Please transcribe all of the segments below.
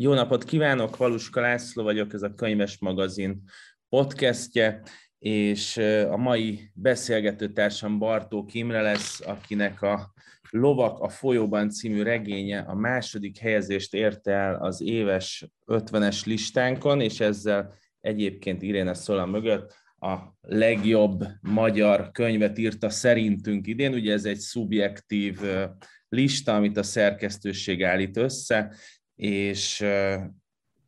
Jó napot kívánok, Valuska László vagyok, ez a Könyves Magazin podcastje, és a mai beszélgetőtársam Bartók Imre lesz, akinek a Lovak a folyóban című regénye a második helyezést érte el az éves 50-es listánkon, és ezzel egyébként Iréne Szola mögött a legjobb magyar könyvet írta szerintünk idén. Ugye ez egy szubjektív lista, amit a szerkesztőség állít össze, és,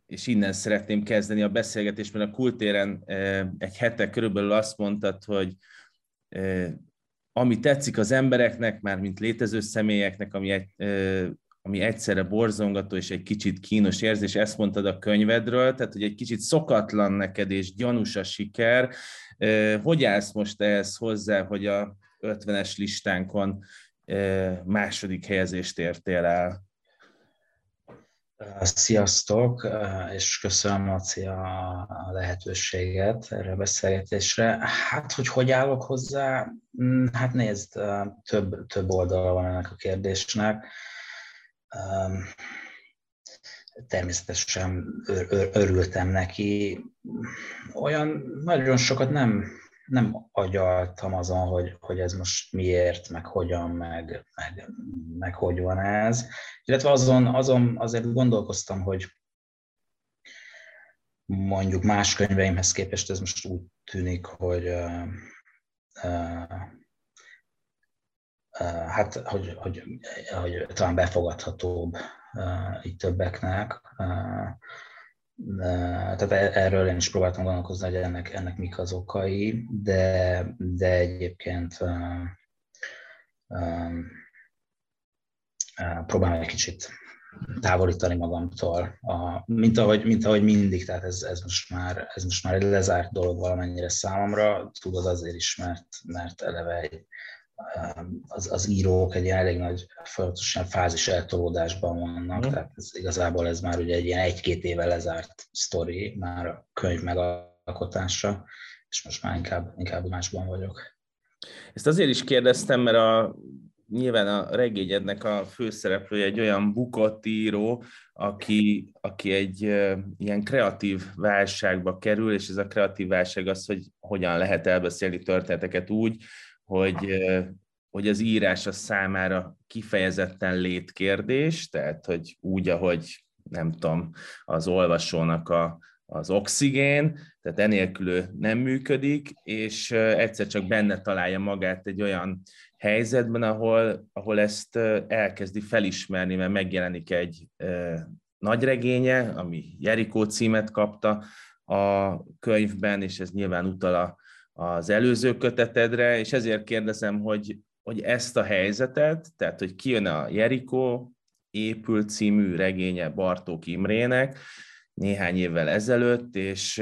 és innen szeretném kezdeni a beszélgetést, mert a kultéren egy hete körülbelül azt mondtad, hogy ami tetszik az embereknek, már mint létező személyeknek, ami, egy, ami egyszerre borzongató és egy kicsit kínos érzés, ezt mondtad a könyvedről, tehát hogy egy kicsit szokatlan neked és gyanús a siker. Hogy állsz most ehhez hozzá, hogy a 50-es listánkon második helyezést értél el? Sziasztok, és köszönöm, Laci, a lehetőséget erre a beszélgetésre. Hát, hogy hogy állok hozzá? Mm, hát nézd, több, több oldala van ennek a kérdésnek. Természetesen örültem neki. Olyan nagyon sokat nem nem agyaltam azon, hogy, hogy ez most miért, meg hogyan, meg, meg, meg hogy van ez. Illetve azon, azon azért gondolkoztam, hogy mondjuk más könyveimhez képest ez most úgy tűnik, hogy uh, uh, hát, hogy, hogy, hogy talán befogadhatóbb uh, így többeknek. Uh, tehát e-, erről én is próbáltam gondolkozni, hogy ennek, ennek mik az okai, de, de egyébként uh, uh, próbálom egy kicsit távolítani magamtól, a, mint, ahogy, mint ahogy mindig, tehát ez, ez, most már, ez most már egy lezárt dolog valamennyire számomra, tudod azért is, mert, mert eleve egy, az, az írók egy elég nagy folyamatosan fázis eltolódásban vannak, mm. tehát ez, igazából ez már ugye egy ilyen egy-két éve lezárt sztori, már a könyv megalkotása, és most már inkább, inkább másban vagyok. Ezt azért is kérdeztem, mert a, nyilván a regényednek a főszereplője egy olyan bukott író, aki, aki egy ilyen kreatív válságba kerül, és ez a kreatív válság az, hogy hogyan lehet elbeszélni történeteket úgy, hogy, hogy az írás a számára kifejezetten létkérdés, tehát hogy úgy, ahogy nem tudom, az olvasónak a, az oxigén, tehát enélkül nem működik, és egyszer csak benne találja magát egy olyan helyzetben, ahol, ahol ezt elkezdi felismerni, mert megjelenik egy nagy regénye, ami Jerikó címet kapta a könyvben, és ez nyilván utal a az előző kötetedre, és ezért kérdezem, hogy, hogy ezt a helyzetet, tehát hogy kijön a Jerikó épült című regénye Bartók Imrének néhány évvel ezelőtt, és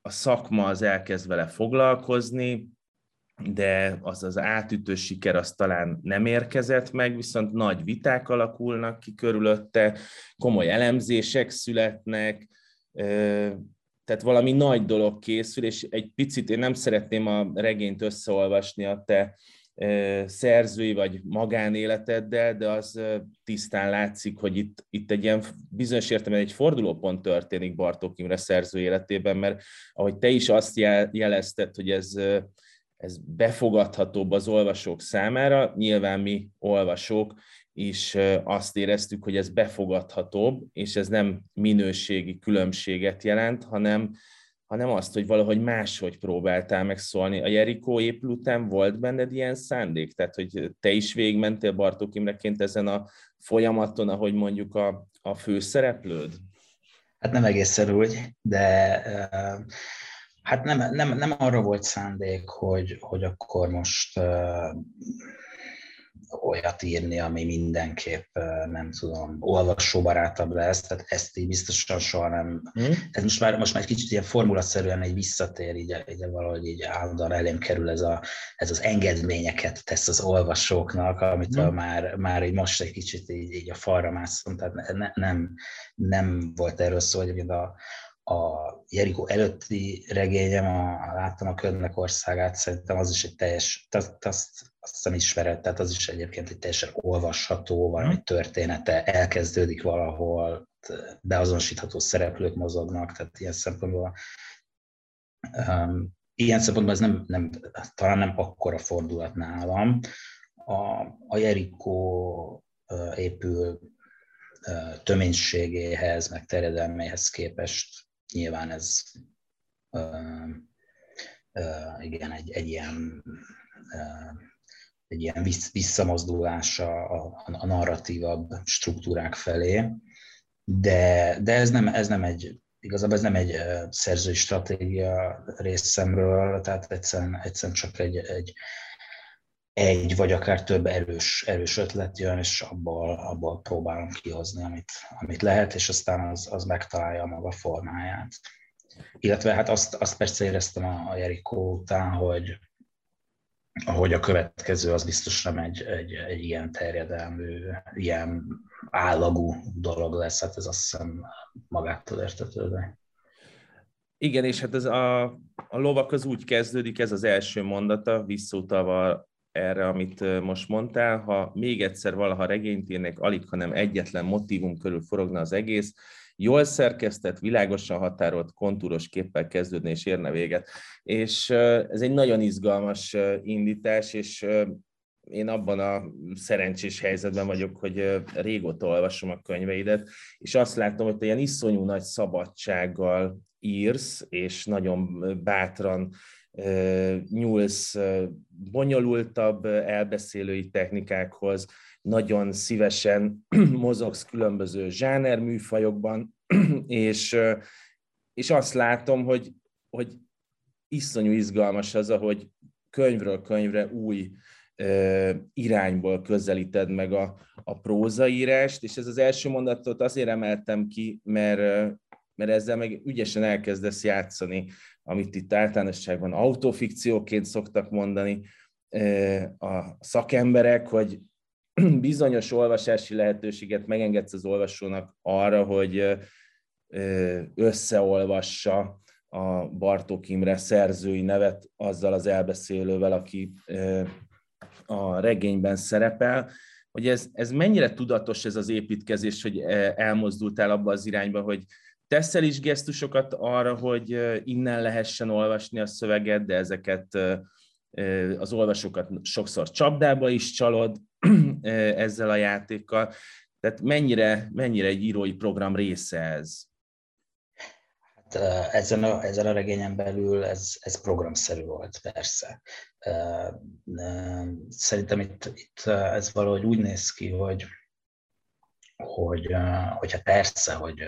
a szakma az elkezd vele foglalkozni, de az az átütő siker az talán nem érkezett meg, viszont nagy viták alakulnak ki körülötte, komoly elemzések születnek, tehát valami nagy dolog készül, és egy picit én nem szeretném a regényt összeolvasni a te szerzői vagy magánéleteddel, de az tisztán látszik, hogy itt, itt egy ilyen bizonyos értelemben egy fordulópont történik Bartók Imre szerző életében, mert ahogy te is azt jelezted, hogy ez, ez befogadhatóbb az olvasók számára, nyilván mi olvasók is azt éreztük, hogy ez befogadhatóbb, és ez nem minőségi különbséget jelent, hanem, hanem azt, hogy valahogy máshogy próbáltál megszólni. A Jerikó épül után volt benned ilyen szándék? Tehát, hogy te is végigmentél Bartók Imreként ezen a folyamaton, ahogy mondjuk a, a főszereplőd? Hát nem egészen úgy, de hát nem, nem, nem arra volt szándék, hogy, hogy akkor most olyat írni, ami mindenképp, nem tudom, olvasóbarátabb lesz, tehát ezt így biztosan soha nem, mm. ez most már, most már egy kicsit ilyen formulaszerűen egy visszatér, így, így valahogy így állandóan elém kerül ez, a, ez az engedményeket tesz az olvasóknak, amit mm. már, már így most egy kicsit így, így a falra mászom, tehát ne, nem, nem volt erről szó, hogy a, a Jerikó előtti regényem, a, láttam a Ködnek országát, szerintem az is egy teljes, azt, azt, azt ismered, tehát az is egyébként egy teljesen olvasható, valami mhm. története, elkezdődik valahol, beazonosítható szereplők mozognak, tehát ilyen szempontból um, ilyen szempontból ez nem, nem, talán nem akkora fordulat nálam. A, a Jerikó épül töménységéhez, meg terjedelméhez képest nyilván ez uh, uh, igen, egy, egy ilyen uh, egy ilyen visszamozdulása a, a narratívabb struktúrák felé, de, de ez, nem, ez nem egy, igazából ez nem egy szerzői stratégia részemről, tehát egyszerűen, egyszerűen csak egy, egy, egy vagy akár több erős, erős ötlet jön, és abból, abból próbálom kihozni, amit, amit lehet, és aztán az, az megtalálja a maga formáját. Illetve hát azt, azt persze éreztem a, a Jerikó után, hogy, hogy a következő az biztos egy, egy, egy ilyen terjedelmű, ilyen állagú dolog lesz, hát ez azt hiszem magától értetődő. Igen, és hát ez a, a lovak az úgy kezdődik, ez az első mondata, visszautalva erre, amit most mondtál, ha még egyszer valaha regényt írnék, alig, hanem egyetlen motivum körül forogna az egész, jól szerkesztett, világosan határolt, kontúros képpel kezdődne és érne véget. És ez egy nagyon izgalmas indítás, és én abban a szerencsés helyzetben vagyok, hogy régóta olvasom a könyveidet, és azt látom, hogy te ilyen iszonyú nagy szabadsággal írsz, és nagyon bátran nyúlsz bonyolultabb elbeszélői technikákhoz, nagyon szívesen mozogsz különböző zsánerműfajokban, és, és azt látom, hogy, hogy iszonyú izgalmas az, ahogy könyvről könyvre új irányból közelíted meg a, a prózaírást, és ez az első mondatot azért emeltem ki, mert, mert ezzel meg ügyesen elkezdesz játszani amit itt általánosságban autofikcióként szoktak mondani a szakemberek, hogy bizonyos olvasási lehetőséget megengedsz az olvasónak arra, hogy összeolvassa a Bartók Imre szerzői nevet azzal az elbeszélővel, aki a regényben szerepel, hogy ez, ez mennyire tudatos ez az építkezés, hogy elmozdultál abba az irányba, hogy teszel is gesztusokat arra, hogy innen lehessen olvasni a szöveget, de ezeket az olvasókat sokszor csapdába is csalod ezzel a játékkal. Tehát mennyire, mennyire egy írói program része ez? Hát, ezen, a, ezen a regényen belül ez, ez programszerű volt, persze. Szerintem itt, itt ez valahogy úgy néz ki, hogy, hogy, hogy hát persze, hogy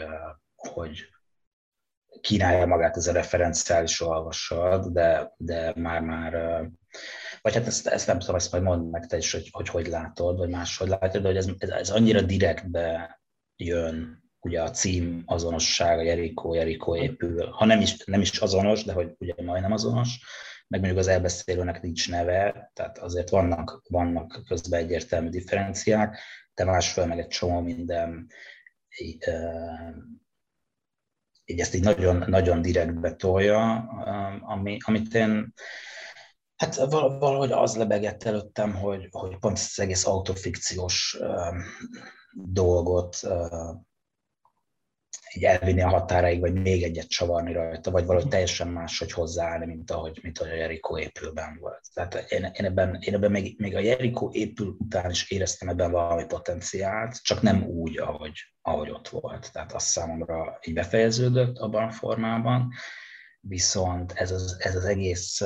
hogy kínálja magát ez a referenciális olvasat, de, de már-már, vagy hát ezt, ezt nem tudom, ezt majd mondd meg te is, hogy hogy, hogy látod, vagy máshogy látod, de hogy ez, ez annyira direktbe jön, ugye a cím azonossága, Jerikó, Jerikó épül, ha nem is, nem is azonos, de hogy ugye majdnem azonos, meg mondjuk az elbeszélőnek nincs neve, tehát azért vannak, vannak közben egyértelmű differenciák, de másfél meg egy csomó minden így ezt így nagyon, nagyon direktbe tolja, ami, amit én, hát valahogy az lebegett előttem, hogy, hogy pont az egész autofikciós dolgot így elvinni a határaig, vagy még egyet csavarni rajta, vagy valahogy teljesen máshogy hozzáállni, mint ahogy, mint ahogy a Jerikó épülben volt. Tehát én, én ebben, én ebben még, még a Jerikó épül után is éreztem ebben valami potenciált, csak nem úgy, ahogy, ahogy ott volt. Tehát az számomra így befejeződött abban a formában, viszont ez az, ez az egész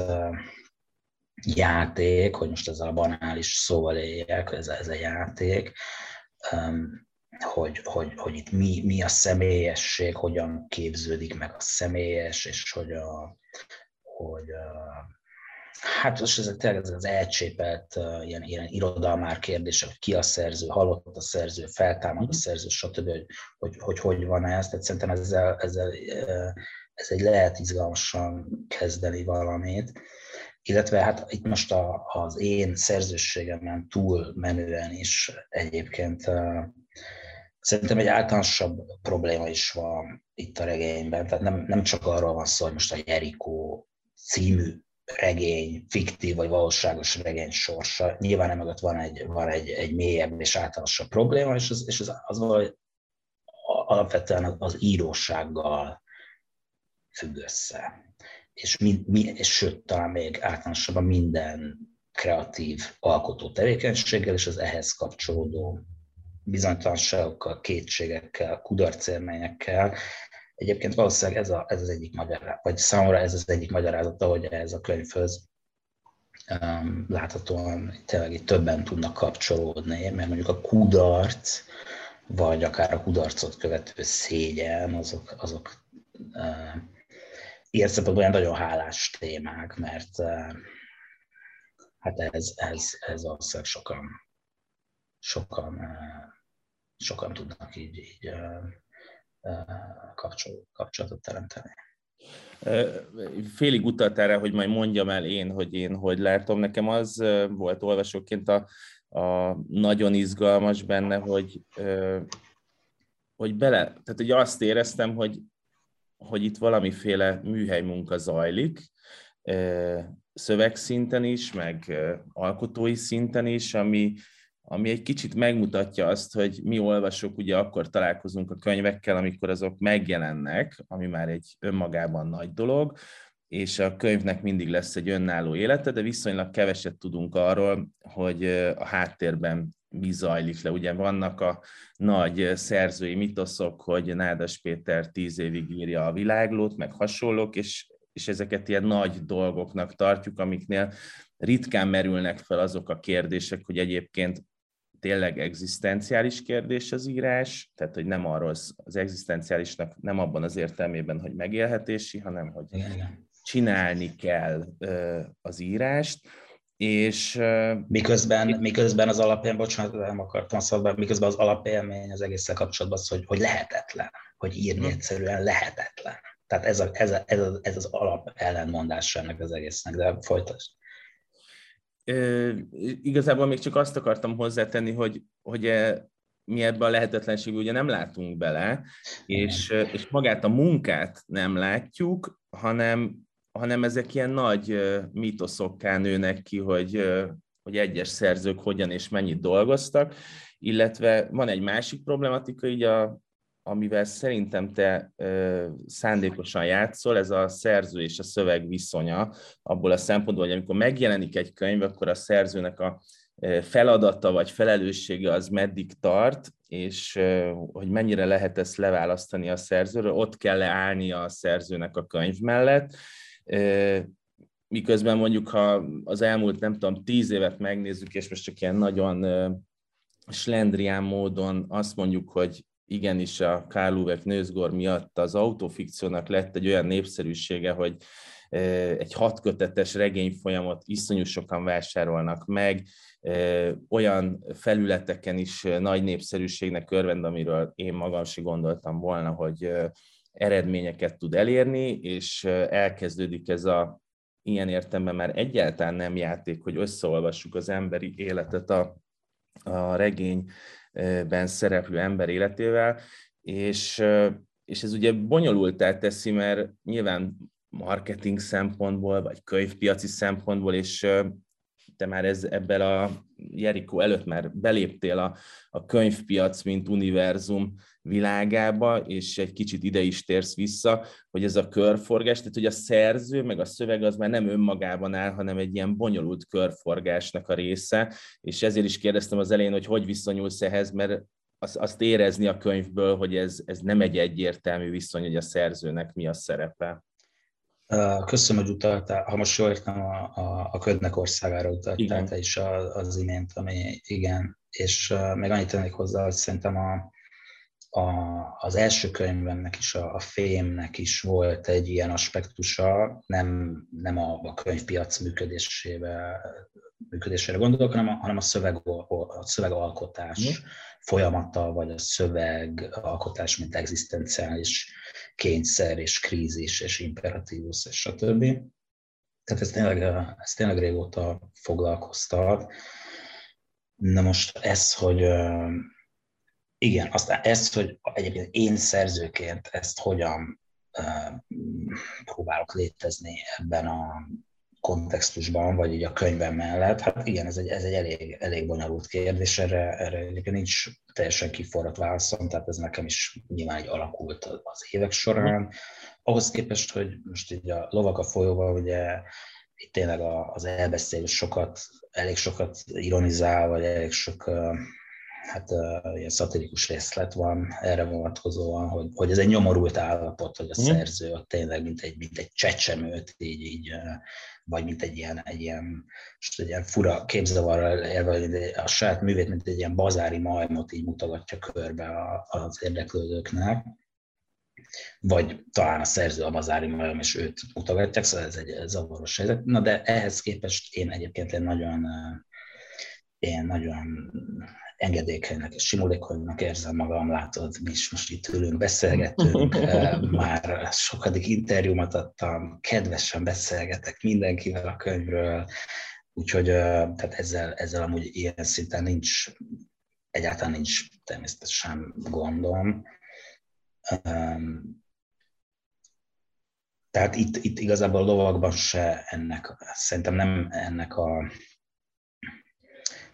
játék, hogy most ezzel a banális szóval éljek, ez, ez a játék, hogy, hogy, hogy itt mi, mi a személyesség, hogyan képződik meg a személyes, és hogy, a, hogy a, hát most ez tényleg az elcsépelt uh, ilyen, ilyen irodalmár kérdése, hogy ki a szerző, halott a szerző, feltámad a mhm. szerző, stb., hogy hogy, hogy, hogy van ez, tehát szerintem ezzel, ezzel ez egy lehet izgalmasan kezdeni valamit, illetve hát itt most a, az én szerzőségemen túl menően is egyébként Szerintem egy általánosabb probléma is van itt a regényben, tehát nem, nem csak arról van szó, hogy most a Jerikó című regény, fiktív vagy valóságos regény sorsa. Nyilván emögött van egy, van egy, egy mélyebb és általánosabb probléma, és az, és az, az valahogy alapvetően az írósággal függ össze. És, mi, mi, és sőt, talán még általánosabban minden kreatív alkotó tevékenységgel és az ehhez kapcsolódó bizonytalanságokkal, kétségekkel, kudarcélményekkel. Egyébként valószínűleg ez, a, ez az egyik magyarázat, vagy számomra ez az egyik magyarázata, hogy ez a könyvhöz um, láthatóan tényleg itt többen tudnak kapcsolódni, mert mondjuk a kudarc, vagy akár a kudarcot követő szégyen, azok, azok uh, ilyen olyan nagyon hálás témák, mert uh, hát ez, ez, ez valószínűleg sokan, sokan, uh, sokan tudnak így, így uh, uh, kapcsolatot teremteni. Félig utalt erre, hogy majd mondjam el én, hogy én hogy látom. Nekem az volt olvasóként a, a nagyon izgalmas benne, hogy, hogy bele, tehát hogy azt éreztem, hogy, hogy itt valamiféle műhely munka zajlik, szövegszinten is, meg alkotói szinten is, ami, ami egy kicsit megmutatja azt, hogy mi olvasók ugye akkor találkozunk a könyvekkel, amikor azok megjelennek, ami már egy önmagában nagy dolog, és a könyvnek mindig lesz egy önálló élete, de viszonylag keveset tudunk arról, hogy a háttérben mi zajlik le. Ugye vannak a nagy szerzői mitoszok, hogy Nádas Péter tíz évig írja a világlót, meg hasonlók, és, és ezeket ilyen nagy dolgoknak tartjuk, amiknél ritkán merülnek fel azok a kérdések, hogy egyébként tényleg egzisztenciális kérdés az írás, tehát hogy nem arról az egzisztenciálisnak nem abban az értelmében, hogy megélhetési, hanem hogy csinálni kell az írást, és... Miközben, miközben az alapján, bocsánat, nem akartam szabad, miközben az alapélmény az egészen kapcsolatban az, hogy, hogy lehetetlen, hogy írni hm. egyszerűen lehetetlen. Tehát ez, a, ez, a, ez, a, ez az alap ellenmondása ennek az egésznek, de folytasd. Igazából még csak azt akartam hozzátenni, hogy, hogy e, mi ebben a lehetetlenségben ugye nem látunk bele, és, és magát a munkát nem látjuk, hanem hanem ezek ilyen nagy mítoszokká nőnek ki, hogy, hogy egyes szerzők hogyan és mennyit dolgoztak, illetve van egy másik problematika, így a, amivel szerintem te ö, szándékosan játszol, ez a szerző és a szöveg viszonya, abból a szempontból, hogy amikor megjelenik egy könyv, akkor a szerzőnek a feladata vagy felelőssége az meddig tart, és hogy mennyire lehet ezt leválasztani a szerzőről, ott kell leállnia a szerzőnek a könyv mellett, miközben mondjuk, ha az elmúlt, nem tudom, tíz évet megnézzük, és most csak ilyen nagyon slendrián módon azt mondjuk, hogy igenis a Karl Uwe Knőzgor miatt az autofikciónak lett egy olyan népszerűsége, hogy egy hatkötetes regényfolyamot iszonyú sokan vásárolnak meg, olyan felületeken is nagy népszerűségnek örvend, amiről én magam is gondoltam volna, hogy eredményeket tud elérni, és elkezdődik ez a ilyen értemben már egyáltalán nem játék, hogy összeolvassuk az emberi életet a, a regényben szereplő ember életével, és, és ez ugye bonyolultá teszi, mert nyilván marketing szempontból, vagy könyvpiaci szempontból, és te már ez, ebből a Jerikó előtt már beléptél a, a könyvpiac, mint univerzum világába, és egy kicsit ide is térsz vissza, hogy ez a körforgás, tehát hogy a szerző meg a szöveg az már nem önmagában áll, hanem egy ilyen bonyolult körforgásnak a része, és ezért is kérdeztem az elején, hogy hogy viszonyulsz ehhez, mert azt, azt érezni a könyvből, hogy ez, ez nem egy egyértelmű viszony, hogy a szerzőnek mi a szerepe. Köszönöm, hogy utaltál, ha most jól értem, a, a, a ködnek országára utaltál te is az imént, ami igen, és uh, még annyit tennék hozzá, hogy szerintem a, a, az első könyvemnek is, a, a fémnek is volt egy ilyen aspektusa, nem, nem a, a könyvpiac működésébe, működésére gondolok, hanem a, hanem a, szöveg, a szövegalkotás mm. folyamata, vagy a szövegalkotás, mint egzisztenciális kényszer és krízis és imperatívus és stb. Tehát ez tényleg, ez tényleg régóta foglalkoztat. Na most ez, hogy igen, aztán ezt, hogy egyébként én szerzőként ezt hogyan próbálok létezni ebben a kontextusban, vagy így a könyvem mellett, hát igen, ez egy, ez egy elég, elég bonyolult kérdés, erre, erre nincs teljesen kiforrat válaszom, tehát ez nekem is nyilván egy alakult az évek során. Ahhoz képest, hogy most így a lovak a folyóval, ugye itt tényleg az elbeszélő sokat, elég sokat ironizál, vagy elég sok hát uh, ilyen szatirikus részlet van erre vonatkozóan, hogy, hogy ez egy nyomorult állapot, hogy a mm. szerző ott tényleg mint egy, mint egy csecsemőt, így, így vagy mint egy ilyen, egy ilyen, most egy ilyen fura képzavarral élve, a saját művét, mint egy ilyen bazári majmot így mutogatja körbe az érdeklődőknek vagy talán a szerző a bazári majom, és őt mutogatják, szóval ez egy zavaros helyzet. Na de ehhez képest én egyébként én nagyon, én nagyon engedékenynek és simulékonynak érzem magam, látod, mi is most itt ülünk, beszélgetünk, már sokadik interjúmat adtam, kedvesen beszélgetek mindenkivel a könyvről, úgyhogy tehát ezzel, ezzel amúgy ilyen szinten nincs, egyáltalán nincs természetesen gondom. Tehát itt, itt igazából a lovakban se ennek, szerintem nem ennek a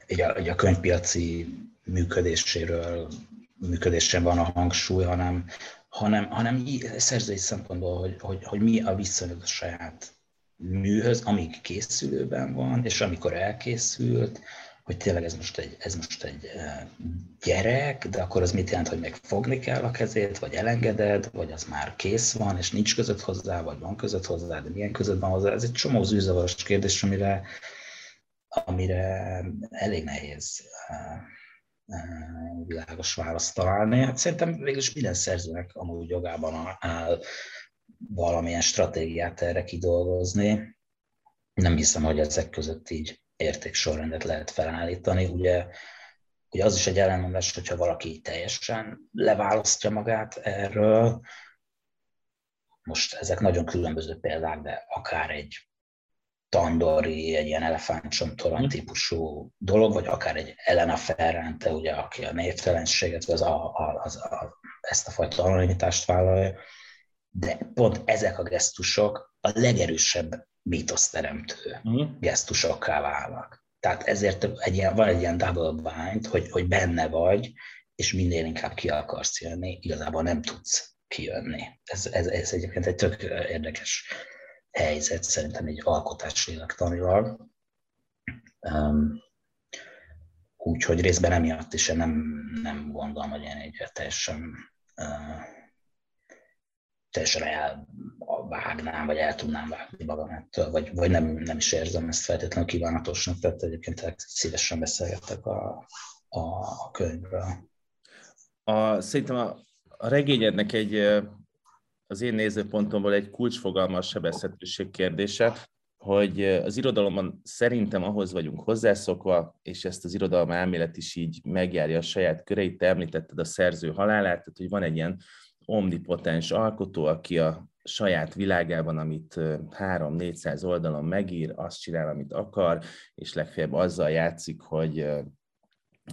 ugye, ugye a könyvpiaci működéséről, működésre van a hangsúly, hanem, hanem, hanem szerzői szempontból, hogy, hogy, hogy mi a viszonyod a saját műhöz, amíg készülőben van, és amikor elkészült, hogy tényleg ez most egy, ez most egy gyerek, de akkor az mit jelent, hogy még fogni kell a kezét, vagy elengeded, vagy az már kész van, és nincs között hozzá, vagy van között hozzá, de milyen között van hozzá. Ez egy csomó zűzavaros kérdés, amire, amire elég nehéz világos választ találni. Hát szerintem végülis minden szerzőnek amúgy jogában áll valamilyen stratégiát erre kidolgozni. Nem hiszem, hogy ezek között így értéksorrendet lehet felállítani. Ugye, ugye az is egy ellenmondás, hogyha valaki teljesen leválasztja magát erről, most ezek nagyon különböző példák, de akár egy Tandori, egy ilyen elefántcsontorony mhm. típusú dolog, vagy akár egy Elena Ferrante, ugye, aki a névtelenséget, vagy az a, a, az a, ezt a fajta anonimitást vállalja, de pont ezek a gesztusok a legerősebb mítoszteremtő uh-huh. gesztusokká válnak. Tehát ezért egy ilyen, van egy ilyen double bind, hogy, hogy benne vagy, és minél inkább ki akarsz jönni, igazából nem tudsz kijönni. Ez, ez, ez egyébként egy tök érdekes helyzet, szerintem egy alkotás lélektanilag. Um, úgyhogy részben emiatt is nem, nem gondolom, hogy én egy teljesen uh, teljesen elvágnám, vagy el tudnám vágni magam ettől, vagy, vagy nem, nem is érzem ezt feltétlenül kívánatosnak, tehát egyébként szívesen beszélgetek a, a, a könyvről. A, szerintem a, a regényednek egy az én nézőpontomból egy kulcsfogalma a sebezhetőség kérdése, hogy az irodalomban szerintem ahhoz vagyunk hozzászokva, és ezt az irodalom elmélet is így megjárja a saját köreit. Te említetted a szerző halálát, tehát hogy van egy ilyen omnipotens alkotó, aki a saját világában, amit 3-400 oldalon megír, azt csinál, amit akar, és legfeljebb azzal játszik, hogy,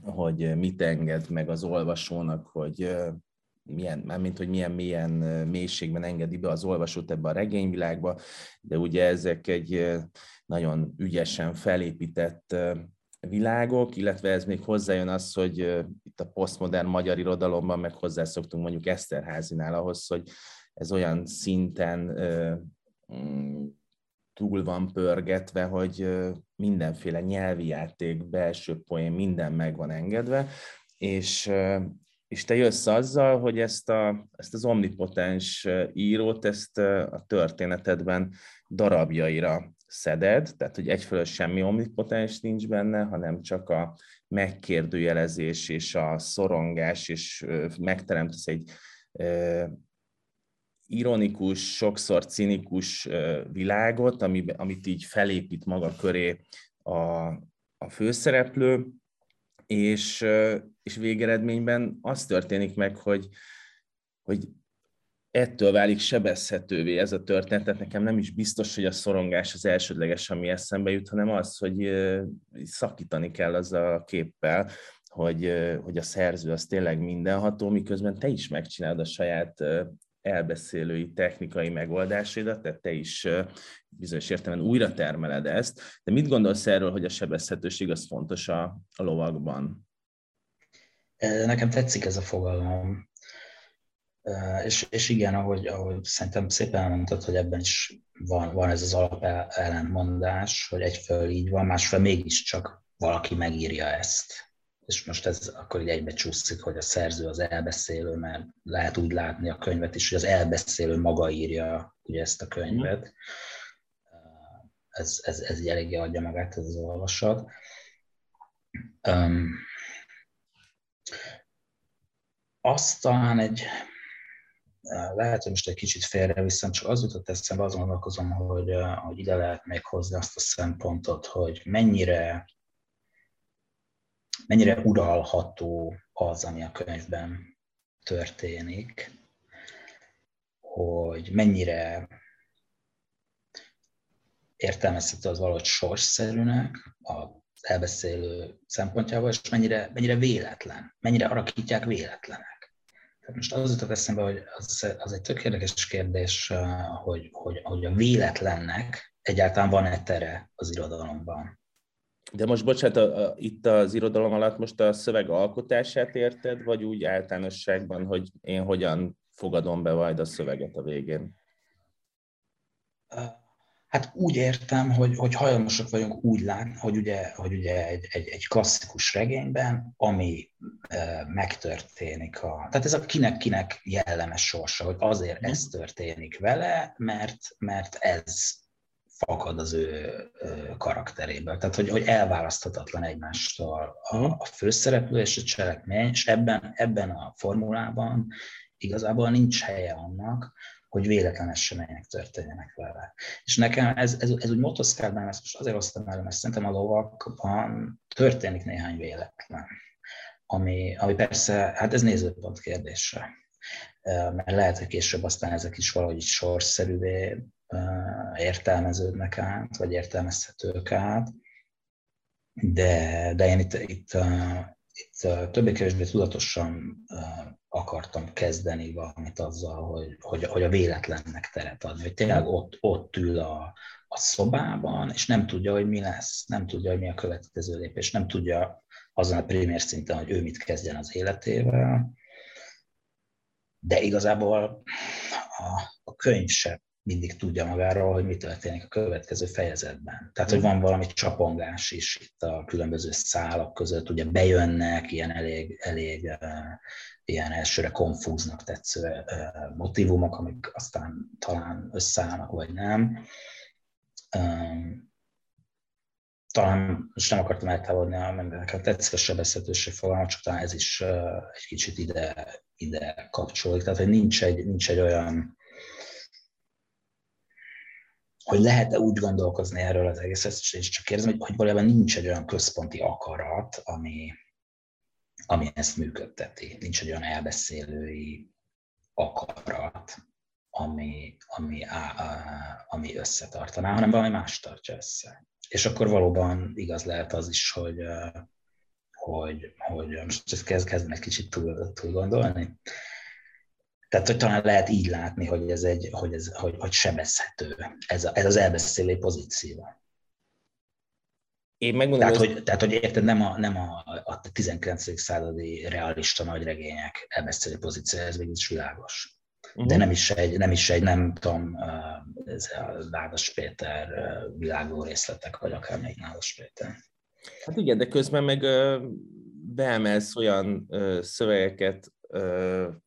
hogy mit enged meg az olvasónak, hogy milyen, mármint, hogy milyen, milyen mélységben engedi be az olvasót ebbe a regényvilágba, de ugye ezek egy nagyon ügyesen felépített világok, illetve ez még hozzájön az, hogy itt a posztmodern magyar irodalomban meg hozzászoktunk mondjuk Eszterházinál ahhoz, hogy ez olyan szinten mm, túl van pörgetve, hogy mindenféle nyelvi játék, belső poén, minden meg van engedve, és és te jössz azzal, hogy ezt, a, ezt az omnipotens írót, ezt a történetedben darabjaira szeded, tehát hogy egyfelől semmi omnipotens nincs benne, hanem csak a megkérdőjelezés és a szorongás, és megteremtesz egy ironikus, sokszor cinikus világot, amit így felépít maga köré a, a főszereplő, és, és végeredményben az történik meg, hogy, hogy ettől válik sebezhetővé ez a történet, tehát nekem nem is biztos, hogy a szorongás az elsődleges, ami eszembe jut, hanem az, hogy szakítani kell az a képpel, hogy, hogy a szerző az tényleg mindenható, miközben te is megcsinálod a saját elbeszélői technikai megoldásaidat, tehát te is bizonyos értelemben újra termeled ezt, de mit gondolsz erről, hogy a sebezhetőség az fontos a, a lovakban? Nekem tetszik ez a fogalom, és, és igen, ahogy, ahogy szerintem szépen elmondtad, hogy ebben is van, van ez az alap ellentmondás, hogy egyfelől így van, másfelől mégiscsak valaki megírja ezt és most ez akkor így egybe csúszik, hogy a szerző az elbeszélő, mert lehet úgy látni a könyvet is, hogy az elbeszélő maga írja ugye ezt a könyvet. Ez, ez, ez így eléggé adja magát ez az olvasat. Um, azt talán egy, lehet, hogy most egy kicsit félre viszont csak az jutott eszembe, azon gondolkozom, hogy, hogy ide lehet még hozni azt a szempontot, hogy mennyire mennyire uralható az, ami a könyvben történik, hogy mennyire értelmezhető az valahogy sorsszerűnek a elbeszélő szempontjából, és mennyire, mennyire véletlen, mennyire alakítják véletlenek. Tehát most az jutott eszembe, hogy az, az egy tök érdekes kérdés, hogy, hogy, hogy a véletlennek egyáltalán van-e tere az irodalomban. De most bocsánat, a, a, itt az irodalom alatt most a szöveg alkotását érted, vagy úgy általánosságban, hogy én hogyan fogadom be majd a szöveget a végén? Hát úgy értem, hogy, hogy hajlamosak vagyunk úgy látni, hogy ugye, hogy ugye egy, egy, egy klasszikus regényben, ami e, megtörténik, a, tehát ez a kinek-kinek jellemes sorsa, hogy azért ez történik vele, mert, mert ez fakad az ő karakteréből. Tehát, hogy, hogy elválaszthatatlan egymástól a, mhm. a főszereplő és a cselekmény, és ebben, ebben a formulában igazából nincs helye annak, hogy véletlen események történjenek vele. És nekem ez, ez, ez úgy motoszkálban, ezt most azért hoztam elő, mert szerintem a lovakban történik néhány véletlen, ami, ami persze, hát ez nézőpont kérdése. Mert lehet, hogy később aztán ezek is valahogy sorszerűvé értelmeződnek át, vagy értelmezhetők át, de, de én itt, itt, itt többé-kevésbé tudatosan akartam kezdeni valamit azzal, hogy, hogy, hogy a véletlennek teret adni, hogy tényleg ott, ott ül a, a szobában, és nem tudja, hogy mi lesz, nem tudja, hogy mi a következő lépés, nem tudja azon a primér szinten, hogy ő mit kezdjen az életével, de igazából a, a könyv sem mindig tudja magáról, hogy mi történik a következő fejezetben. Tehát, hogy van valami csapongás is itt a különböző szálak között, ugye bejönnek ilyen elég, elég ilyen elsőre konfúznak tetsző motivumok, amik aztán talán összeállnak, vagy nem. Talán most nem akartam eltávolni a embereket, tetszik a sebezhetőség fogalma, csak talán ez is egy kicsit ide, ide kapcsolódik. Tehát, hogy nincs egy, nincs egy olyan hogy lehet-e úgy gondolkozni erről az egészet, és csak kérdezem, hogy, hogy valójában nincs egy olyan központi akarat, ami, ami ezt működteti. Nincs egy olyan elbeszélői akarat, ami, ami, á, á, ami összetartaná, hanem valami más tartja össze. És akkor valóban igaz lehet az is, hogy, hogy, hogy most ezt kezd, kezdem egy kicsit túl, túl gondolni, tehát, hogy talán lehet így látni, hogy ez, egy, hogy ez hogy, hogy sebezhető, ez, a, ez az elbeszélő pozíció. Én megmondom, tehát, hogy, tehát, hogy érted, nem a, nem a, a 19. századi realista nagyregények elbeszélő pozíció, ez mégis világos. Uh-huh. De nem is egy, nem is egy, nem tudom, ez a Nádas Péter világó részletek, vagy akár még Nádas Péter. Hát igen, de közben meg beemelsz olyan szövegeket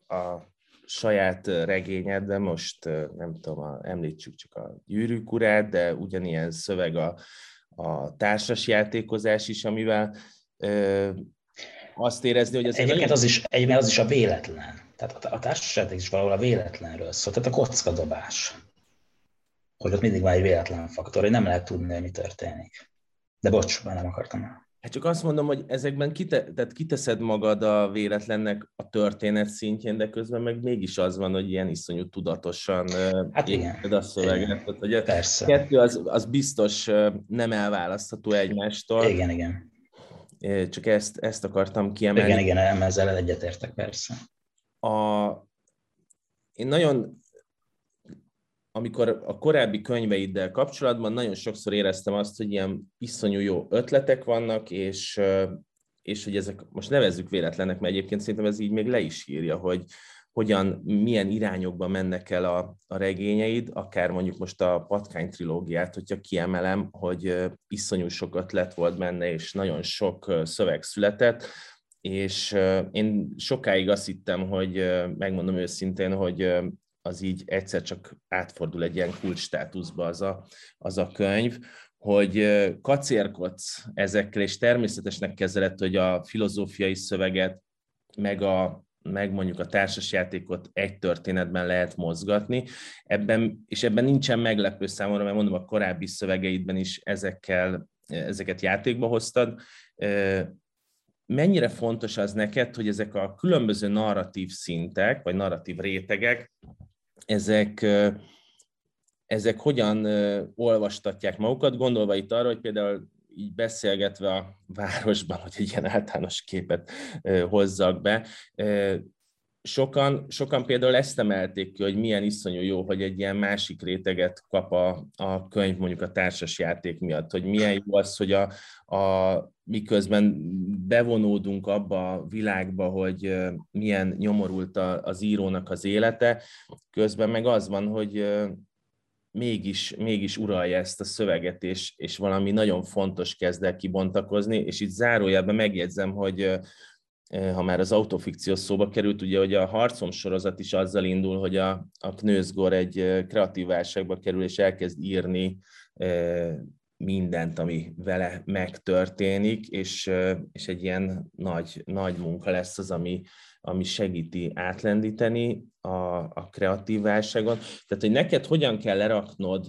a saját regényedben, most nem tudom, említsük csak a gyűrűk urát, de ugyanilyen szöveg a, a társasjátékozás is, amivel ö, azt érezni, hogy az... Egyébként az is, egyébként az is a véletlen. Tehát a, a társasjáték is valahol a véletlenről szól, tehát a kockadobás. Hogy ott mindig van egy véletlen faktor, hogy nem lehet tudni, hogy mi történik. De bocs, már nem akartam. Hát csak azt mondom, hogy ezekben kite, tehát kiteszed magad a véletlennek a történet szintjén, de közben meg mégis az van, hogy ilyen iszonyú tudatosan hát igen. a szöveget. Tehát, hogy Persze. A kettő az, az biztos nem elválasztható egymástól. Igen, igen. csak ezt, ezt akartam kiemelni. Igen, igen, ezzel egyetértek persze. A, én nagyon, amikor a korábbi könyveiddel kapcsolatban nagyon sokszor éreztem azt, hogy ilyen iszonyú jó ötletek vannak, és, és hogy ezek, most nevezzük véletlenek, mert egyébként szerintem ez így még le is írja, hogy, hogyan, milyen irányokba mennek el a, a regényeid, akár mondjuk most a Patkány trilógiát, hogyha kiemelem, hogy iszonyú sok ötlet volt benne, és nagyon sok szöveg született, és én sokáig azt hittem, hogy megmondom őszintén, hogy az így egyszer csak átfordul egy ilyen kulcs státuszba az a, az a könyv, hogy kacérkodsz ezekkel, és természetesnek kezeled, hogy a filozófiai szöveget, meg a, meg mondjuk a társasjátékot egy történetben lehet mozgatni. Ebben, és ebben nincsen meglepő számomra, mert mondom, a korábbi szövegeidben is ezekkel, ezeket játékba hoztad. Mennyire fontos az neked, hogy ezek a különböző narratív szintek, vagy narratív rétegek, ezek, ezek hogyan olvastatják magukat, gondolva itt arra, hogy például így beszélgetve a városban, hogy egy ilyen általános képet hozzak be, sokan, sokan például ezt emelték ki, hogy milyen iszonyú jó, hogy egy ilyen másik réteget kap a, a könyv mondjuk a társas játék miatt, hogy milyen jó az, hogy a, a, miközben bevonódunk abba a világba, hogy milyen nyomorult az írónak az élete, közben meg az van, hogy mégis, mégis uralja ezt a szöveget, és, és valami nagyon fontos kezd el kibontakozni, és itt zárójelben megjegyzem, hogy ha már az autofikció szóba került, ugye, hogy a harcom sorozat is azzal indul, hogy a, a Knőzgor egy kreatív válságba kerül, és elkezd írni mindent, ami vele megtörténik, és, és egy ilyen nagy, nagy munka lesz az, ami, ami segíti átlendíteni a, a kreatív válságon. Tehát, hogy neked hogyan kell leraknod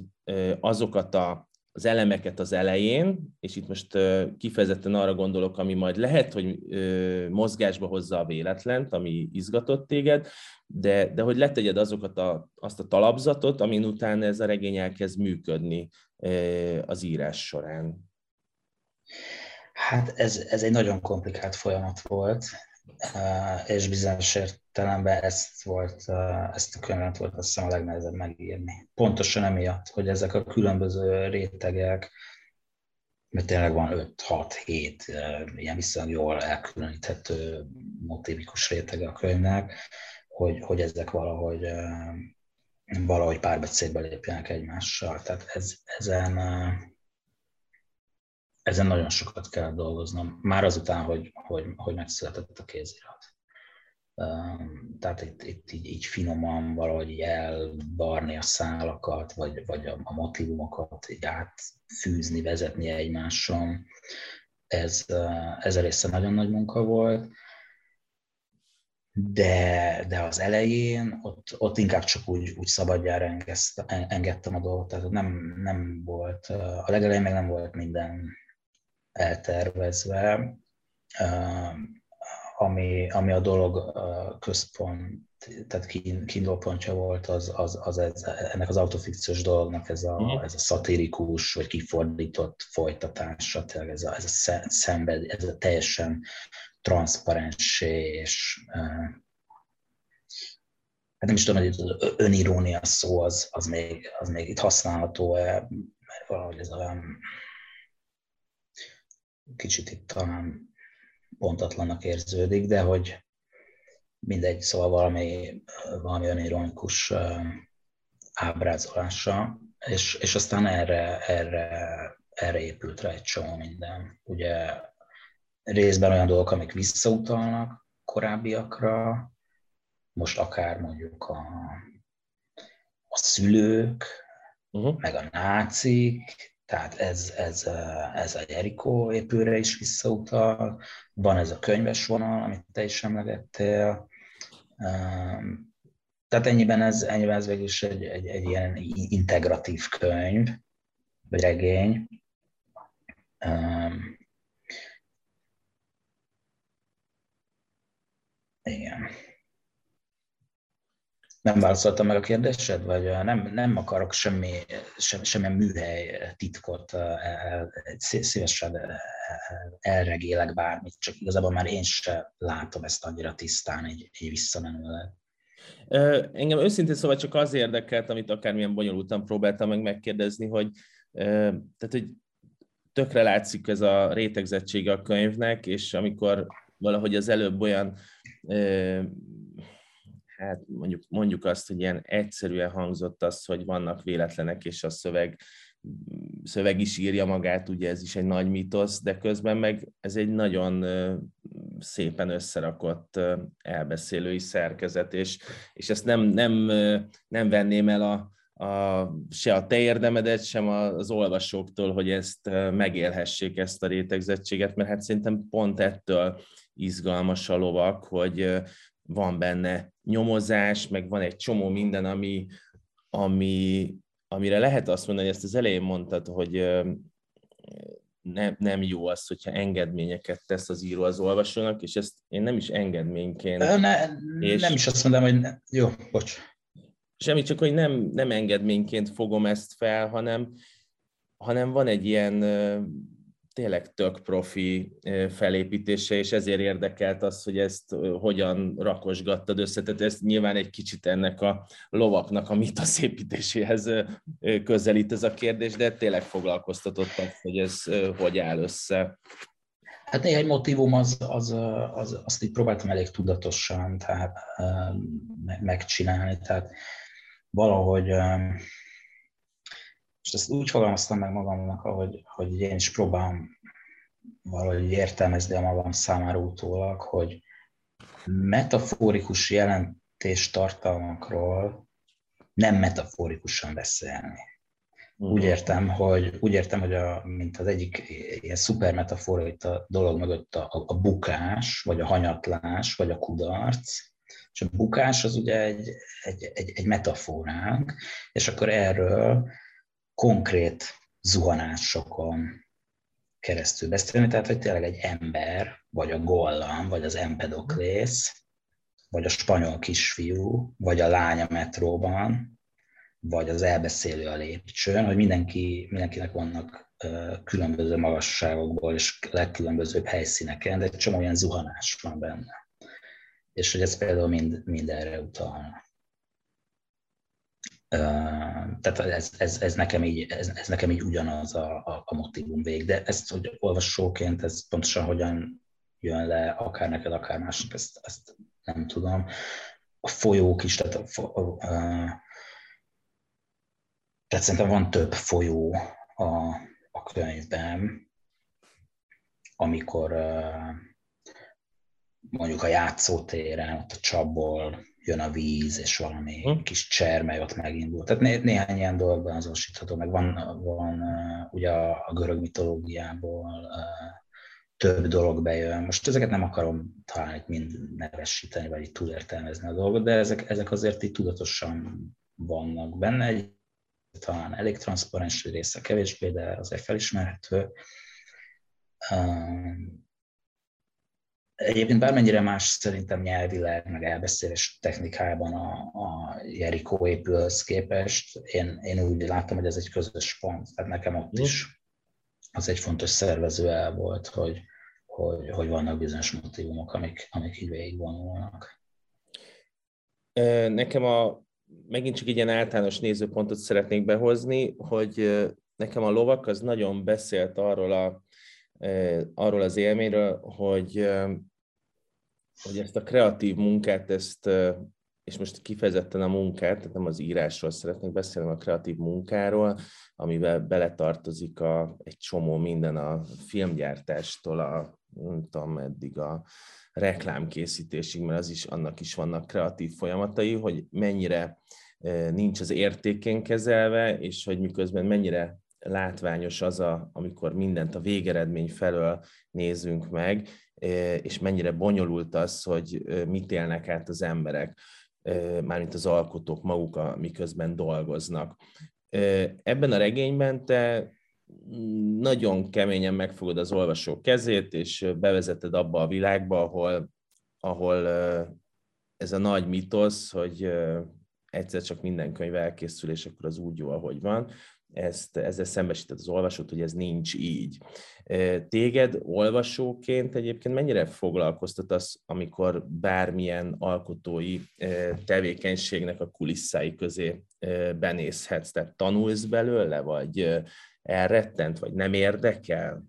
azokat a, az elemeket az elején, és itt most kifejezetten arra gondolok, ami majd lehet, hogy mozgásba hozza a véletlent, ami izgatott téged, de, de hogy letegyed azokat a, azt a talapzatot, amin után ez a regény elkezd működni az írás során. Hát ez, ez egy nagyon komplikált folyamat volt, és bizonyos értelemben ezt, volt, ezt a könyvet volt azt hiszem a legnehezebb megírni. Pontosan emiatt, hogy ezek a különböző rétegek, mert tényleg van 5-6-7 ilyen viszonylag jól elkülöníthető motivikus rétege a könyvnek, hogy, hogy ezek valahogy valahogy párbeszédbe lépjenek egymással. Tehát ez, ezen ezen nagyon sokat kell dolgoznom, már azután, hogy, hogy, hogy megszületett a kézirat. Tehát itt, itt így, így finoman valahogy elbarni a szálakat, vagy, vagy a, a motivumokat így átfűzni, vezetni egymáson. Ez, ez a része nagyon nagy munka volt de, de az elején ott, ott inkább csak úgy, úgy szabadjára engedtem a dolgot, tehát nem, nem volt, a legelején meg nem volt minden eltervezve, ami, ami a dolog központ, tehát kiindulópontja volt, az, az, az ez, ennek az autofikciós dolognak ez a, mm. ez a szatirikus, vagy kifordított folytatása, tényleg ez a, ez a szenved, ez a teljesen transzparenssé és hát nem is tudom, hogy az önirónia szó az, az, még, az még itt használható-e, mert valahogy ez olyan kicsit itt talán pontatlanak érződik, de hogy mindegy, szóval valami, valami önironikus ábrázolása, és, és aztán erre, erre, erre épült rá egy csomó minden. Ugye részben olyan dolgok, amik visszautalnak korábbiakra, most akár mondjuk a, a szülők, uh-huh. meg a nácik, tehát ez, ez, ez a Jerikó épőre is visszautal, van ez a könyves vonal, amit te is emlegettél. Tehát ennyiben ez, ennyiben ez végül is egy, egy, egy ilyen integratív könyv, vagy regény. Igen. Nem válaszoltam meg a kérdésed, vagy nem, nem akarok semmi, sem, semmilyen műhely titkot, szívesen elregélek bármit, csak igazából már én sem látom ezt annyira tisztán egy, egy visszamenőleg. Engem őszintén szóval csak az érdekelt, amit akármilyen bonyolultan próbáltam meg megkérdezni, hogy, tehát, hogy tökre látszik ez a rétegzettsége a könyvnek, és amikor valahogy az előbb olyan hát mondjuk, mondjuk azt, hogy ilyen egyszerűen hangzott az, hogy vannak véletlenek, és a szöveg, szöveg is írja magát, ugye ez is egy nagy mítosz, de közben meg ez egy nagyon szépen összerakott elbeszélői szerkezet, és, és ezt nem, nem, nem venném el a, a, se a te érdemedet, sem az olvasóktól, hogy ezt megélhessék, ezt a rétegzettséget, mert hát szerintem pont ettől izgalmas a lovak, hogy van benne nyomozás, meg van egy csomó minden, ami, ami, amire lehet azt mondani, ezt az elején mondtad, hogy nem, nem jó az, hogyha engedményeket tesz az író az olvasónak, és ezt én nem is engedményként... Ne, és nem is azt mondom, hogy ne, jó, bocs. Semmi, csak hogy nem, nem engedményként fogom ezt fel, hanem, hanem van egy ilyen tényleg tök profi felépítése, és ezért érdekelt az, hogy ezt hogyan rakosgattad össze. Tehát ez nyilván egy kicsit ennek a lovaknak a mitaszépítéséhez közelít ez a kérdés, de tényleg foglalkoztatott az, hogy ez hogy áll össze. Hát néhány motivum az, az, az, azt így próbáltam elég tudatosan tehát, megcsinálni, tehát valahogy és ezt úgy fogalmaztam meg magamnak, hogy, hogy én is próbálom valahogy értelmezni a magam számára utólag, hogy metaforikus jelentés tartalmakról nem metaforikusan beszélni. Úgy mhm. értem, hogy, úgy értem, hogy a, mint az egyik ilyen szuper metafora itt a dolog mögött a, a bukás, vagy a hanyatlás, vagy a kudarc, és a bukás az ugye egy, egy, egy, egy metaforánk, és akkor erről konkrét zuhanásokon keresztül beszélni, tehát hogy tényleg egy ember, vagy a Gollam, vagy az Empedoklész, vagy a spanyol kisfiú, vagy a lány a metróban, vagy az elbeszélő a lépcsőn, hogy mindenki, mindenkinek vannak különböző magasságokból és legkülönbözőbb helyszíneken, de egy csomó olyan zuhanás van benne. És hogy ez például mind, mind erre utalna tehát ez, ez, ez, nekem így, ez, ez nekem így ugyanaz a, a, a motivum vég, de ezt, hogy olvasóként ez pontosan hogyan jön le, akár neked, akár másnak, ezt, ezt nem tudom. A folyók is, tehát, a, a, a, tehát szerintem van több folyó a, a könyvben, amikor mondjuk a játszótéren, ott a csapból jön a víz, és valami hm. kis csermely ott megindul. Tehát né- néhány ilyen dologban azonosítható, meg van, van uh, ugye a, a görög mitológiából uh, több dolog bejön. Most ezeket nem akarom talán itt mind nevesíteni, vagy itt túlértelmezni a dolgot, de ezek, ezek azért itt tudatosan vannak benne. Egy talán elég transzparens része, kevésbé, de azért felismerhető. Egyébként bármennyire más szerintem nyelvileg, meg elbeszélés technikában a, a Jericho épülhöz képest, én, én úgy látom, hogy ez egy közös pont. Tehát nekem ott is az egy fontos szervező el volt, hogy, hogy, hogy vannak bizonyos motivumok, amik, amik így végigvonulnak. Nekem a, megint csak egy ilyen általános nézőpontot szeretnék behozni, hogy nekem a lovak az nagyon beszélt arról a arról az élményről, hogy hogy ezt a kreatív munkát, ezt, és most kifejezetten a munkát, nem az írásról szeretnék beszélni, a kreatív munkáról, amivel beletartozik a, egy csomó minden a filmgyártástól, a, nem tudom meddig a reklámkészítésig, mert az is, annak is vannak kreatív folyamatai, hogy mennyire nincs az értékén kezelve, és hogy miközben mennyire látványos az, a, amikor mindent a végeredmény felől nézünk meg, és mennyire bonyolult az, hogy mit élnek át az emberek, mármint az alkotók maguk, miközben dolgoznak. Ebben a regényben te nagyon keményen megfogod az olvasó kezét, és bevezeted abba a világba, ahol, ahol ez a nagy mitosz, hogy egyszer csak minden könyv elkészül, és akkor az úgy jó, ahogy van ezt, ezzel szembesített az olvasót, hogy ez nincs így. Téged olvasóként egyébként mennyire foglalkoztat az, amikor bármilyen alkotói tevékenységnek a kulisszái közé benézhetsz? Tehát tanulsz belőle, vagy elrettent, vagy nem érdekel?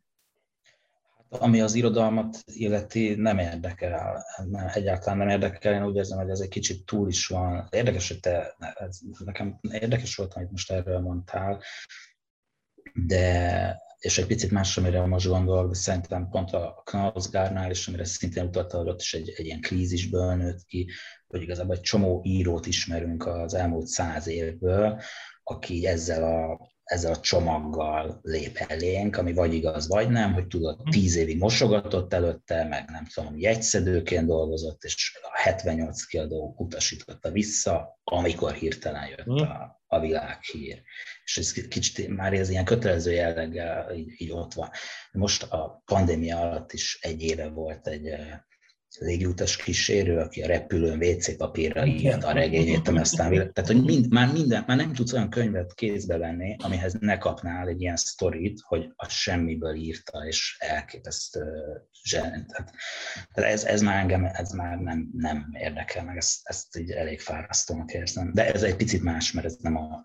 Ami az irodalmat illeti, nem érdekel, nem, egyáltalán nem érdekel, én úgy érzem, hogy ez egy kicsit túl is van. Érdekes, hogy te, ez nekem érdekes volt, amit most erről mondtál, de és egy picit más, amire most gondolok, de szerintem pont a Knausgárnál, és amire szintén utalta, hogy ott is egy, egy ilyen krízisből nőtt ki, hogy igazából egy csomó írót ismerünk az elmúlt száz évből, aki ezzel a ezzel a csomaggal lép elénk, ami vagy igaz, vagy nem, hogy tudod, mhm. tíz évig mosogatott előtte, meg nem tudom, jegyszedőként dolgozott, és a 78 kiadó utasította vissza, amikor hirtelen jött mhm. a, a világhír. És ez kicsit már ez ilyen kötelező jelleggel így, így ott van. Most a pandémia alatt is egy éve volt egy légiutas kísérő, aki a repülőn WC papírra írta a regényét, aztán tehát, hogy mind, már minden, már nem tudsz olyan könyvet kézbe venni, amihez ne kapnál egy ilyen sztorit, hogy a semmiből írta, és elképesztő zseni. Tehát, tehát ez, ez, már engem, ez már nem, nem érdekel, meg ezt, ezt így elég fárasztónak érzem. De ez egy picit más, mert ez nem a,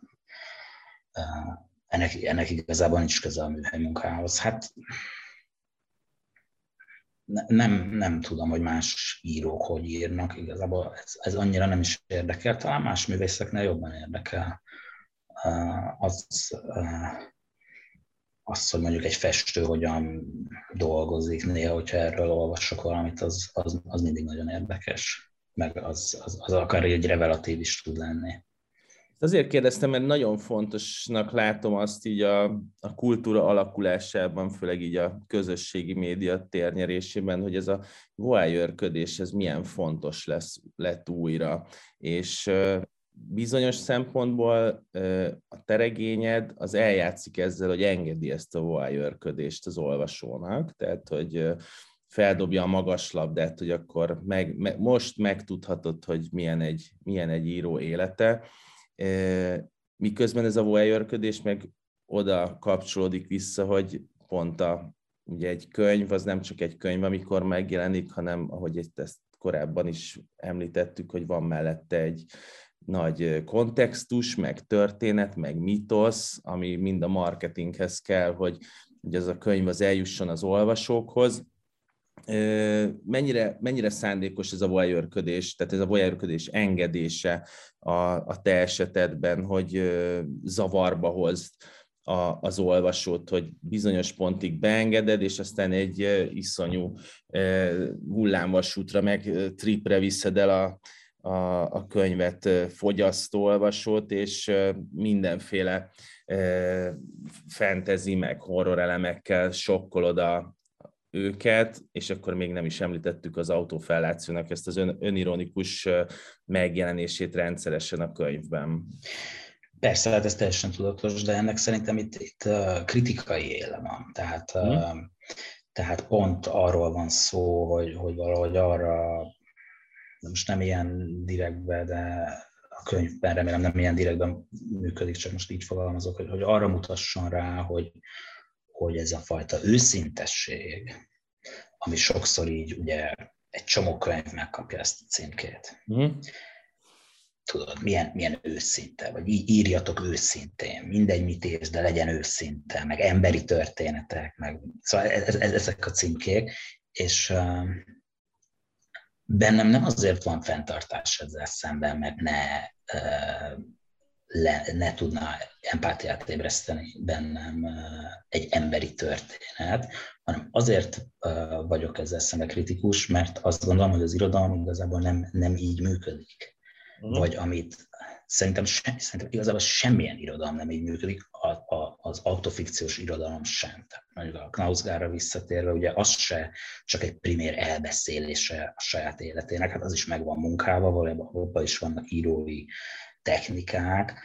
ennek, ennek igazából nincs köze a műhely munkához. Hát nem, nem tudom, hogy más írók hogy írnak, igazából ez, ez annyira nem is érdekel, talán más művészeknél jobban érdekel. Az, az, hogy mondjuk egy festő hogyan dolgozik, néha, hogyha erről olvasok valamit, az, az, az mindig nagyon érdekes, meg az, az, az akár egy revelatív is tud lenni. Azért kérdeztem, mert nagyon fontosnak látom azt így a, a kultúra alakulásában, főleg így a közösségi média térnyerésében, hogy ez a voyeurködés, ez milyen fontos lesz, lett újra. És bizonyos szempontból a teregényed az eljátszik ezzel, hogy engedi ezt a voyeurködést az olvasónak, tehát hogy feldobja a magas labdát, hogy akkor meg, me, most megtudhatod, hogy milyen egy, milyen egy író élete, miközben ez a voyeurködés meg oda kapcsolódik vissza, hogy pont a, ugye egy könyv, az nem csak egy könyv, amikor megjelenik, hanem ahogy ezt korábban is említettük, hogy van mellette egy nagy kontextus, meg történet, meg mitosz, ami mind a marketinghez kell, hogy, hogy ez a könyv az eljusson az olvasókhoz, mennyire, mennyire szándékos ez a voyeurködés, tehát ez a voyeurködés engedése a, a te esetedben, hogy zavarba hozd a, az olvasót, hogy bizonyos pontig beengeded, és aztán egy iszonyú hullámvasútra, meg tripre viszed el a, a, a könyvet fogyasztó olvasót, és mindenféle fantasy meg horror elemekkel sokkolod a, őket, és akkor még nem is említettük az autófellációnak ezt az ön, önironikus megjelenését rendszeresen a könyvben. Persze, hát ez teljesen tudatos, de ennek szerintem itt, itt kritikai éle van. Tehát, hmm. tehát pont arról van szó, hogy, hogy valahogy arra, most nem ilyen direktbe, de a könyvben remélem nem ilyen direktben működik, csak most így fogalmazok, hogy, hogy arra mutasson rá, hogy, hogy ez a fajta őszintesség, ami sokszor így ugye egy csomó könyv megkapja ezt a címkét. Mm. Tudod, milyen, milyen őszinte, vagy írjatok őszintén, mindegy, mit érsz, de legyen őszinte, meg emberi történetek, meg szóval ez, ez, ezek a címkék, és uh, bennem nem azért van fenntartás ezzel szemben, mert ne uh, le, ne tudna empátiát ébreszteni bennem egy emberi történet, hanem azért vagyok ezzel szemben kritikus, mert azt gondolom, hogy az irodalom igazából nem, nem így működik. Uh-huh. Vagy amit szerintem, se, szerintem igazából semmilyen irodalom nem így működik, a, a, az autofikciós irodalom sem. Tehát mondjuk a Knausgárra visszatérve, ugye az se csak egy primér elbeszélése a saját életének, hát az is meg van munkával, valójában abban is vannak írói technikák.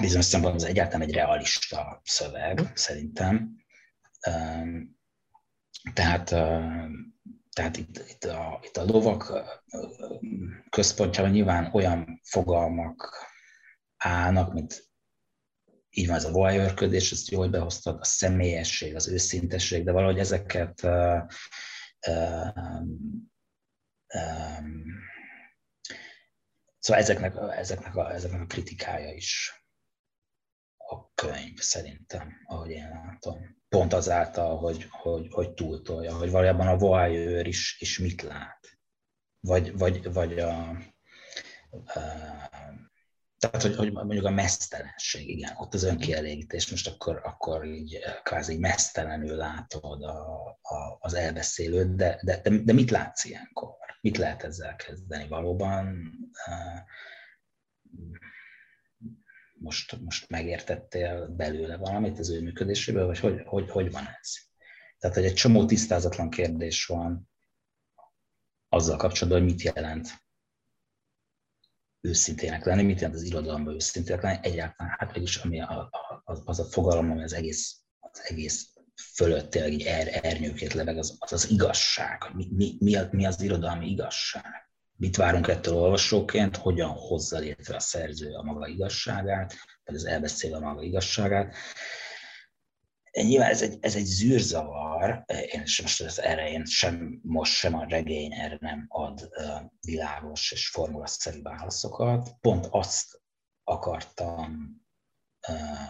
Bizonyos szempontból ez egyáltalán egy realista szöveg, szerintem. Tehát tehát itt, itt, a, itt a lovak központjában nyilván olyan fogalmak állnak, mint így van ez a voyeurködés, ezt jó, hogy behoztad, a személyesség, az őszintesség, de valahogy ezeket uh, um, szóval ezeknek, ezeknek, a, ezeknek a kritikája is a könyv szerintem, ahogy én látom. Pont azáltal, hogy, hogy, hogy túltolja, hogy valójában a voyeur is, is mit lát. Vagy, vagy, vagy a, a tehát, hogy, hogy mondjuk a mesztelenség, igen, ott az önkielégítés, most akkor, akkor így kvázi mesztelenül látod a, a, az elbeszélőt, de, de, de, mit látsz ilyenkor? Mit lehet ezzel kezdeni valóban? Most, most megértettél belőle valamit az ő működéséből, vagy hogy, hogy, hogy van ez? Tehát, hogy egy csomó tisztázatlan kérdés van azzal kapcsolatban, hogy mit jelent őszintének lenni, mit jelent az irodalomban őszintének lenni, egyáltalán hát mégis ami a, az, az a fogalom, ami az egész, az egész fölött tényleg így er, ernyőkét leveg, az, az az igazság, mi, mi, mi, mi az irodalmi igazság. Mit várunk ettől olvasóként, hogyan hozza létre a szerző a maga igazságát, vagy az elbeszél a maga igazságát. Nyilván ez egy, ez egy zűrzavar, én sem most az erre én sem, most sem a regény erre nem ad világos és formulaszerű válaszokat. Pont azt akartam,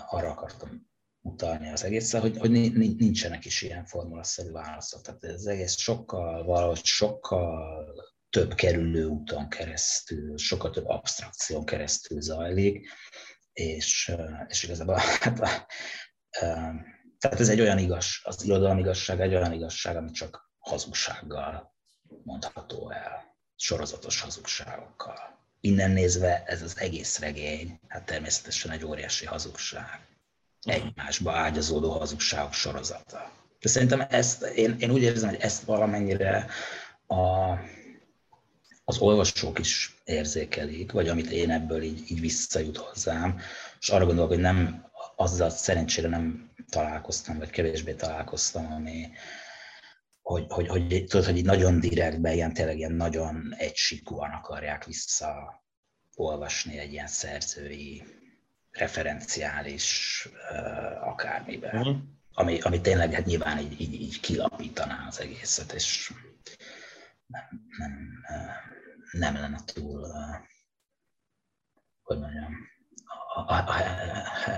arra akartam utalni az egészre, hogy, hogy nincsenek is ilyen formulaszerű válaszok. Tehát ez egész sokkal, valahogy sokkal több kerülő úton keresztül, sokkal több abstrakción keresztül zajlik, és, és igazából hát, tehát ez egy olyan igaz, az irodalmi igazság egy olyan igazság, ami csak hazugsággal mondható el, sorozatos hazugságokkal. Innen nézve ez az egész regény, hát természetesen egy óriási hazugság. Egymásba ágyazódó hazugságok sorozata. De szerintem ezt, én, én úgy érzem, hogy ezt valamennyire a, az olvasók is érzékelik, vagy amit én ebből így, így visszajut hozzám, és arra gondolok, hogy nem azzal szerencsére nem találkoztam, vagy kevésbé találkoztam, ami, hogy, hogy, hogy, tudod, hogy nagyon direktben, ilyen tényleg ilyen nagyon egysikúan akarják vissza olvasni egy ilyen szerzői, referenciális uh, akármiben. Uh-huh. Ami, ami tényleg hát nyilván így, így, így kilapítaná az egészet, és nem, nem, nem lenne túl, uh, hogy mondjam, a, a,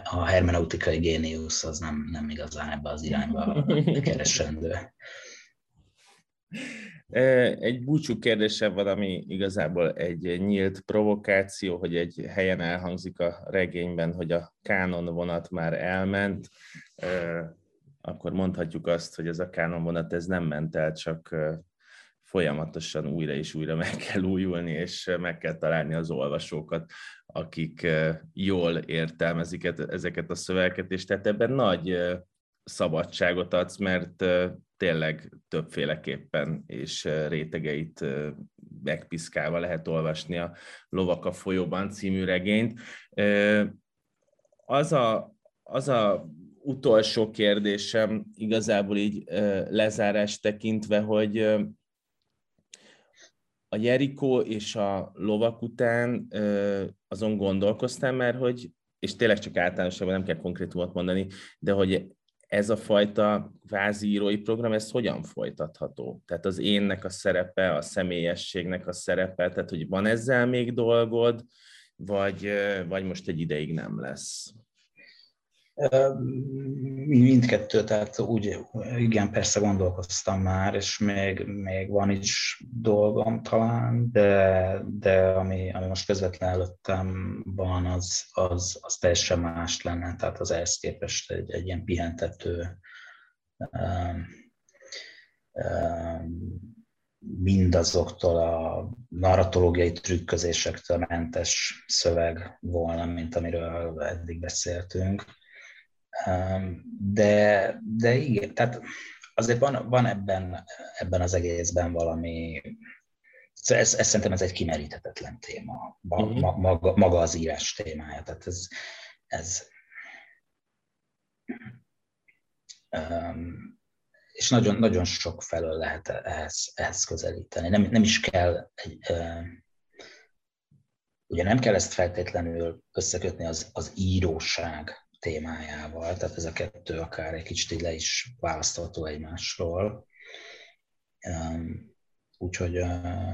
a hermeneutikai géniusz az nem, nem igazán ebbe az irányba keresendő. Egy búcsú kérdésem van, ami igazából egy nyílt provokáció, hogy egy helyen elhangzik a regényben, hogy a kánon vonat már elment, akkor mondhatjuk azt, hogy ez a kánon vonat ez nem ment el, csak folyamatosan újra és újra meg kell újulni, és meg kell találni az olvasókat, akik jól értelmezik ezeket a szövegeket, és tehát ebben nagy szabadságot adsz, mert tényleg többféleképpen és rétegeit megpiszkálva lehet olvasni a Lovak a folyóban című regényt. Az a, az a utolsó kérdésem igazából így lezárás tekintve, hogy a Jerikó és a lovak után azon gondolkoztam már, hogy, és tényleg csak általánosabban nem kell konkrétumot mondani, de hogy ez a fajta kvázi írói program, ez hogyan folytatható? Tehát az énnek a szerepe, a személyességnek a szerepe, tehát hogy van ezzel még dolgod, vagy, vagy most egy ideig nem lesz? Mindkettő, tehát úgy, igen, persze gondolkoztam már, és még, még van is dolgom talán, de, de ami, ami most közvetlen előttem van, az, az, az teljesen más lenne, tehát az ehhez képest egy, egy ilyen pihentető mindazoktól a narratológiai trükközésektől mentes szöveg volna, mint amiről eddig beszéltünk de, de igen, tehát azért van, van ebben, ebben az egészben valami, szóval ez, ez szerintem ez egy kimeríthetetlen téma, ma, uh-huh. maga, maga az írás témája, tehát ez, ez um, és nagyon, nagyon sok felől lehet ehhez, ehhez közelíteni. Nem, nem is kell egy, ugye nem kell ezt feltétlenül összekötni az, az íróság témájával, tehát ez a kettő akár egy kicsit le is választható egymásról. Úgyhogy,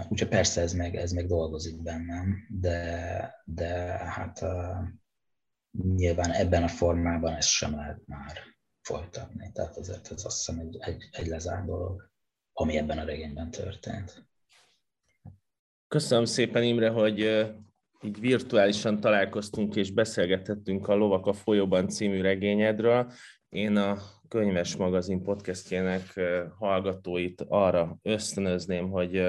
úgyhogy persze ez meg, ez meg dolgozik bennem, de, de hát nyilván ebben a formában ezt sem lehet már folytatni. Tehát ezért ez azt hiszem egy, egy, egy lezárt dolog, ami ebben a regényben történt. Köszönöm szépen Imre, hogy így virtuálisan találkoztunk és beszélgethettünk a Lovak a folyóban című regényedről. Én a Könyves Magazin podcastjének hallgatóit arra ösztönözném, hogy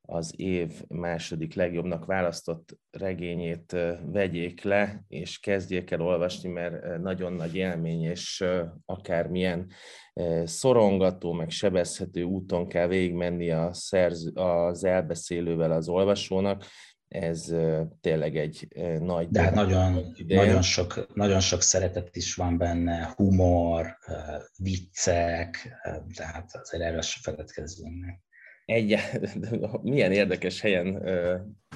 az év második legjobbnak választott regényét vegyék le, és kezdjék el olvasni, mert nagyon nagy élmény, és akármilyen szorongató, meg sebezhető úton kell végigmenni a szerző, az elbeszélővel az olvasónak, ez tényleg egy nagy... De hát nagyon, nagyon, sok, nagyon sok szeretet is van benne, humor, viccek, tehát azért erről se feledkezzünk meg. Egy, milyen érdekes helyen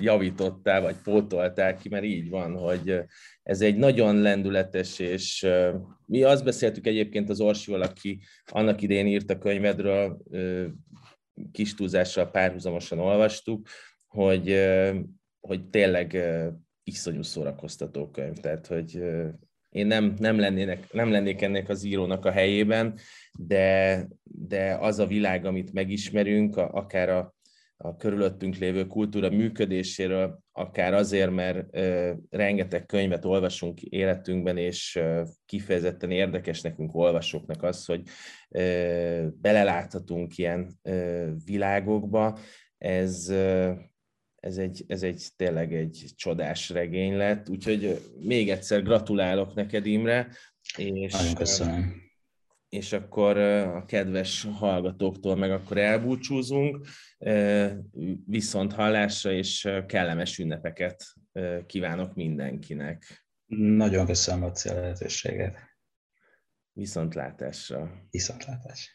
javítottál, vagy pótoltál ki, mert így van, hogy ez egy nagyon lendületes, és mi azt beszéltük egyébként az Orsival, aki annak idén írt a könyvedről, kis túlzással párhuzamosan olvastuk, hogy hogy tényleg iszonyú szórakoztató könyv, tehát hogy én nem, nem, lennének, nem lennék ennek az írónak a helyében, de, de az a világ, amit megismerünk, akár a, a körülöttünk lévő kultúra működéséről, akár azért, mert ö, rengeteg könyvet olvasunk életünkben, és ö, kifejezetten érdekes nekünk olvasóknak az, hogy ö, beleláthatunk ilyen ö, világokba, ez, ö, ez egy, ez egy tényleg egy csodás regény lett, úgyhogy még egyszer gratulálok neked, Imre. És, Nagyon köszönöm. És akkor a kedves hallgatóktól meg akkor elbúcsúzunk, viszont hallásra és kellemes ünnepeket kívánok mindenkinek. Nagyon köszönöm a lehetőséget. Viszontlátásra. Viszontlátásra.